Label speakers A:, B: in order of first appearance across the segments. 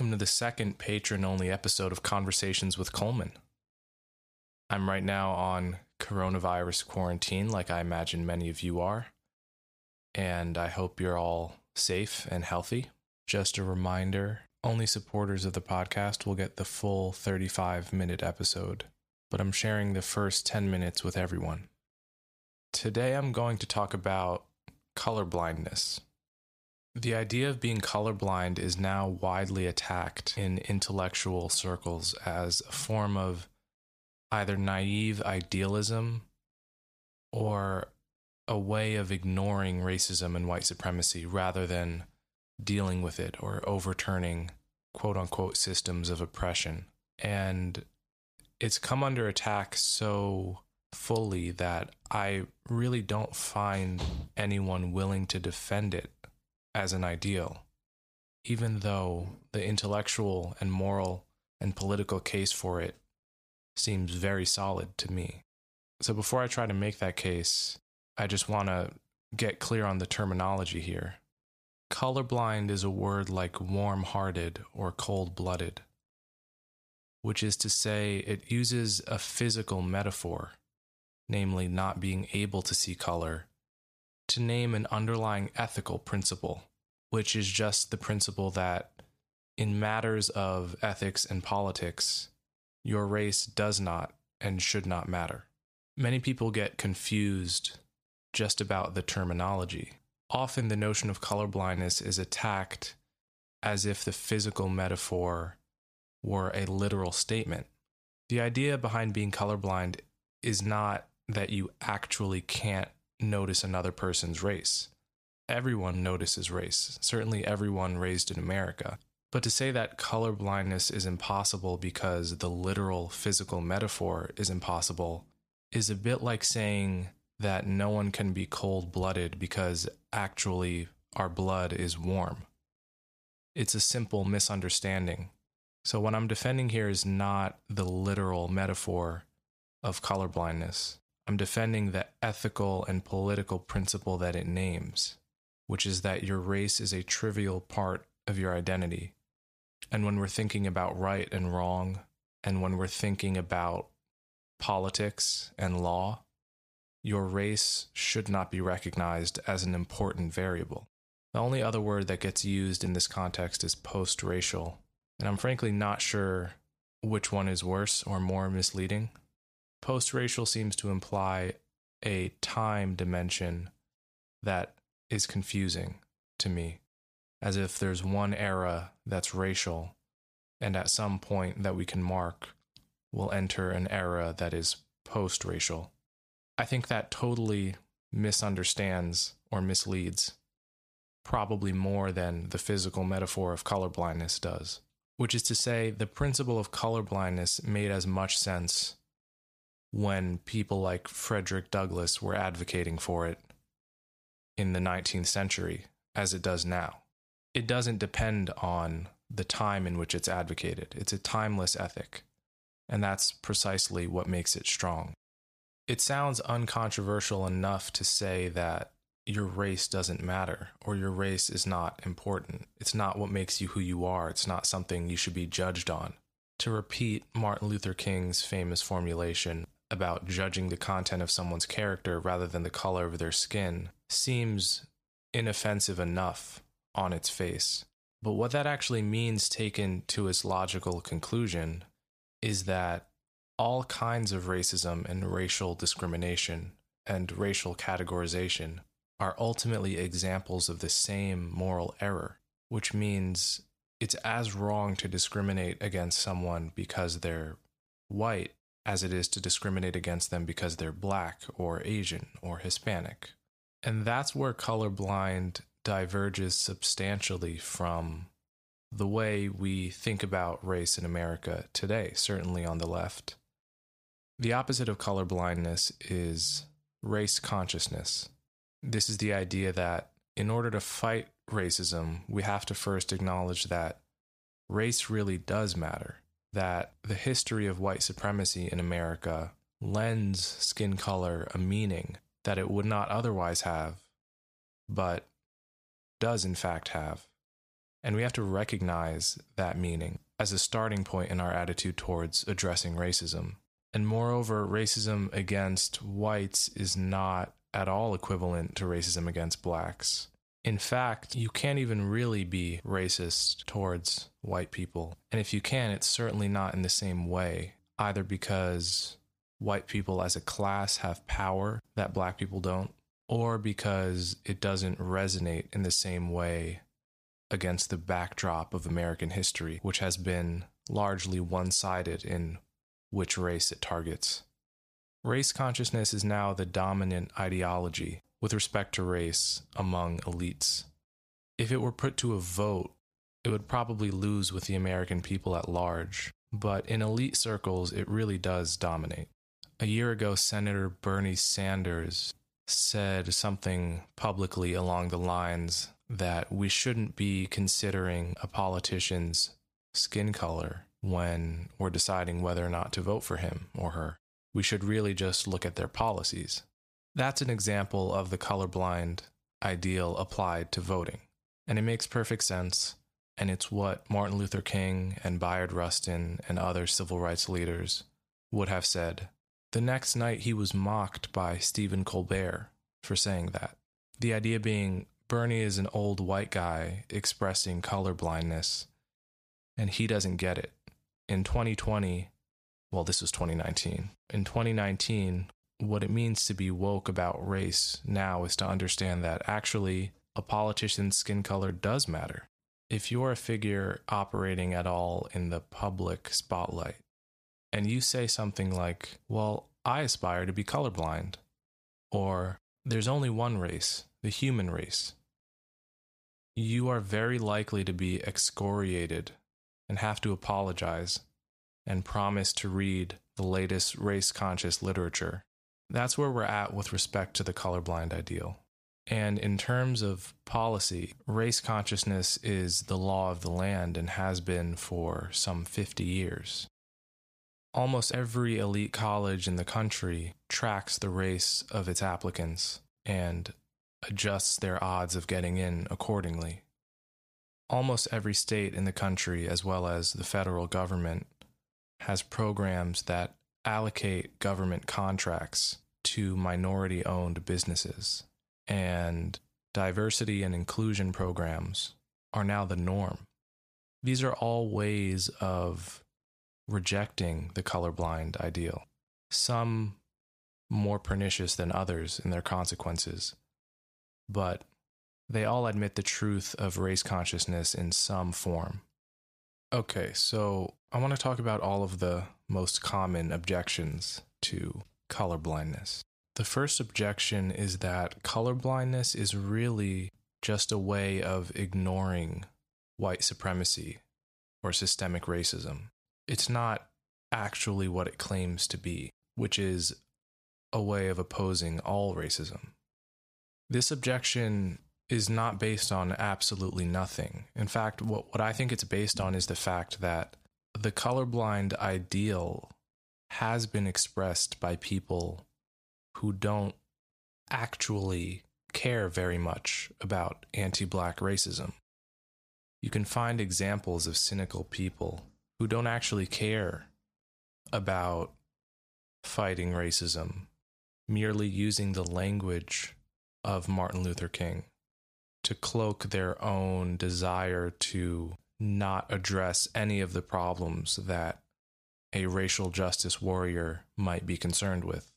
A: Welcome to the second patron only episode of Conversations with Coleman. I'm right now on coronavirus quarantine, like I imagine many of you are, and I hope you're all safe and healthy. Just a reminder only supporters of the podcast will get the full 35 minute episode, but I'm sharing the first 10 minutes with everyone. Today I'm going to talk about color blindness. The idea of being colorblind is now widely attacked in intellectual circles as a form of either naive idealism or a way of ignoring racism and white supremacy rather than dealing with it or overturning quote unquote systems of oppression. And it's come under attack so fully that I really don't find anyone willing to defend it as an ideal, even though the intellectual and moral and political case for it seems very solid to me. So before I try to make that case, I just want to get clear on the terminology here. Colorblind is a word like warm hearted or cold blooded, which is to say, it uses a physical metaphor, namely not being able to see color, to name an underlying ethical principle, which is just the principle that in matters of ethics and politics, your race does not and should not matter. Many people get confused just about the terminology. Often the notion of colorblindness is attacked as if the physical metaphor were a literal statement. The idea behind being colorblind is not that you actually can't notice another person's race. Everyone notices race, certainly everyone raised in America. But to say that color blindness is impossible because the literal physical metaphor is impossible is a bit like saying that no one can be cold blooded because actually our blood is warm. It's a simple misunderstanding. So, what I'm defending here is not the literal metaphor of colorblindness. I'm defending the ethical and political principle that it names, which is that your race is a trivial part of your identity. And when we're thinking about right and wrong, and when we're thinking about politics and law, your race should not be recognized as an important variable. The only other word that gets used in this context is post racial, and I'm frankly not sure which one is worse or more misleading. Post racial seems to imply a time dimension that is confusing to me, as if there's one era that's racial, and at some point that we can mark, we'll enter an era that is post racial. I think that totally misunderstands or misleads, probably more than the physical metaphor of colorblindness does. Which is to say, the principle of colorblindness made as much sense when people like Frederick Douglass were advocating for it in the 19th century as it does now. It doesn't depend on the time in which it's advocated, it's a timeless ethic. And that's precisely what makes it strong it sounds uncontroversial enough to say that your race doesn't matter or your race is not important. It's not what makes you who you are. It's not something you should be judged on. To repeat Martin Luther King's famous formulation about judging the content of someone's character rather than the color of their skin seems inoffensive enough on its face. But what that actually means, taken to its logical conclusion, is that all kinds of racism and racial discrimination and racial categorization are ultimately examples of the same moral error, which means it's as wrong to discriminate against someone because they're white as it is to discriminate against them because they're black or Asian or Hispanic. And that's where colorblind diverges substantially from the way we think about race in America today, certainly on the left. The opposite of colorblindness is race consciousness. This is the idea that in order to fight racism, we have to first acknowledge that race really does matter, that the history of white supremacy in America lends skin color a meaning that it would not otherwise have, but does in fact have. And we have to recognize that meaning as a starting point in our attitude towards addressing racism. And moreover, racism against whites is not at all equivalent to racism against blacks. In fact, you can't even really be racist towards white people. And if you can, it's certainly not in the same way, either because white people as a class have power that black people don't, or because it doesn't resonate in the same way against the backdrop of American history, which has been largely one sided in which race it targets. Race consciousness is now the dominant ideology with respect to race among elites. If it were put to a vote, it would probably lose with the American people at large, but in elite circles, it really does dominate. A year ago, Senator Bernie Sanders said something publicly along the lines that we shouldn't be considering a politician's skin color when we're deciding whether or not to vote for him or her. We should really just look at their policies. That's an example of the colorblind ideal applied to voting. And it makes perfect sense. And it's what Martin Luther King and Bayard Rustin and other civil rights leaders would have said. The next night, he was mocked by Stephen Colbert for saying that. The idea being Bernie is an old white guy expressing colorblindness, and he doesn't get it. In 2020, well, this was 2019. In 2019, what it means to be woke about race now is to understand that actually a politician's skin color does matter. If you're a figure operating at all in the public spotlight and you say something like, Well, I aspire to be colorblind, or there's only one race, the human race, you are very likely to be excoriated and have to apologize and promise to read the latest race conscious literature that's where we're at with respect to the colorblind ideal. And in terms of policy, race consciousness is the law of the land and has been for some 50 years. Almost every elite college in the country tracks the race of its applicants and adjusts their odds of getting in accordingly. Almost every state in the country, as well as the federal government, has programs that allocate government contracts to minority owned businesses. And diversity and inclusion programs are now the norm. These are all ways of rejecting the colorblind ideal, some more pernicious than others in their consequences, but they all admit the truth of race consciousness in some form. Okay, so I want to talk about all of the most common objections to colorblindness. The first objection is that colorblindness is really just a way of ignoring white supremacy or systemic racism. It's not actually what it claims to be, which is a way of opposing all racism. This objection is not based on absolutely nothing. In fact, what, what I think it's based on is the fact that the colorblind ideal has been expressed by people who don't actually care very much about anti black racism. You can find examples of cynical people who don't actually care about fighting racism, merely using the language of Martin Luther King to cloak their own desire to not address any of the problems that a racial justice warrior might be concerned with,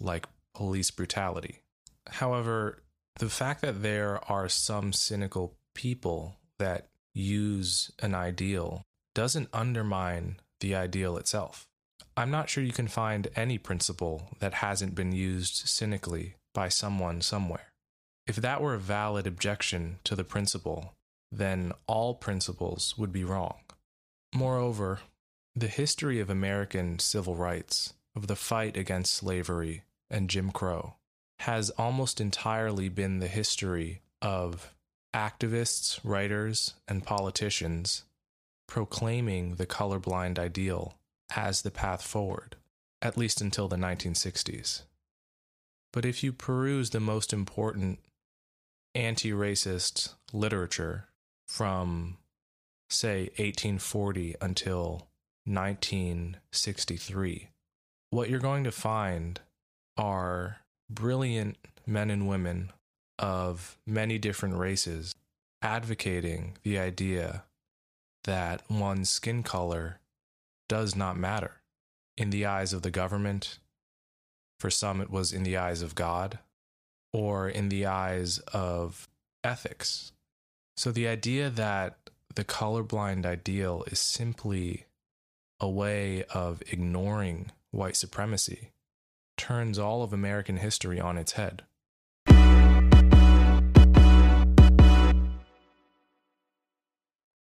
A: like police brutality. However, the fact that there are some cynical people that use an ideal doesn't undermine the ideal itself. I'm not sure you can find any principle that hasn't been used cynically by someone somewhere. If that were a valid objection to the principle, then all principles would be wrong. Moreover, the history of American civil rights, of the fight against slavery and Jim Crow, has almost entirely been the history of activists, writers, and politicians proclaiming the colorblind ideal as the path forward, at least until the 1960s. But if you peruse the most important anti racist literature from say 1840 until 1963, what you're going to find are brilliant men and women of many different races advocating the idea that one's skin color does not matter in the eyes of the government. For some, it was in the eyes of God or in the eyes of ethics. So the idea that the colorblind ideal is simply a way of ignoring white supremacy turns all of American history on its head.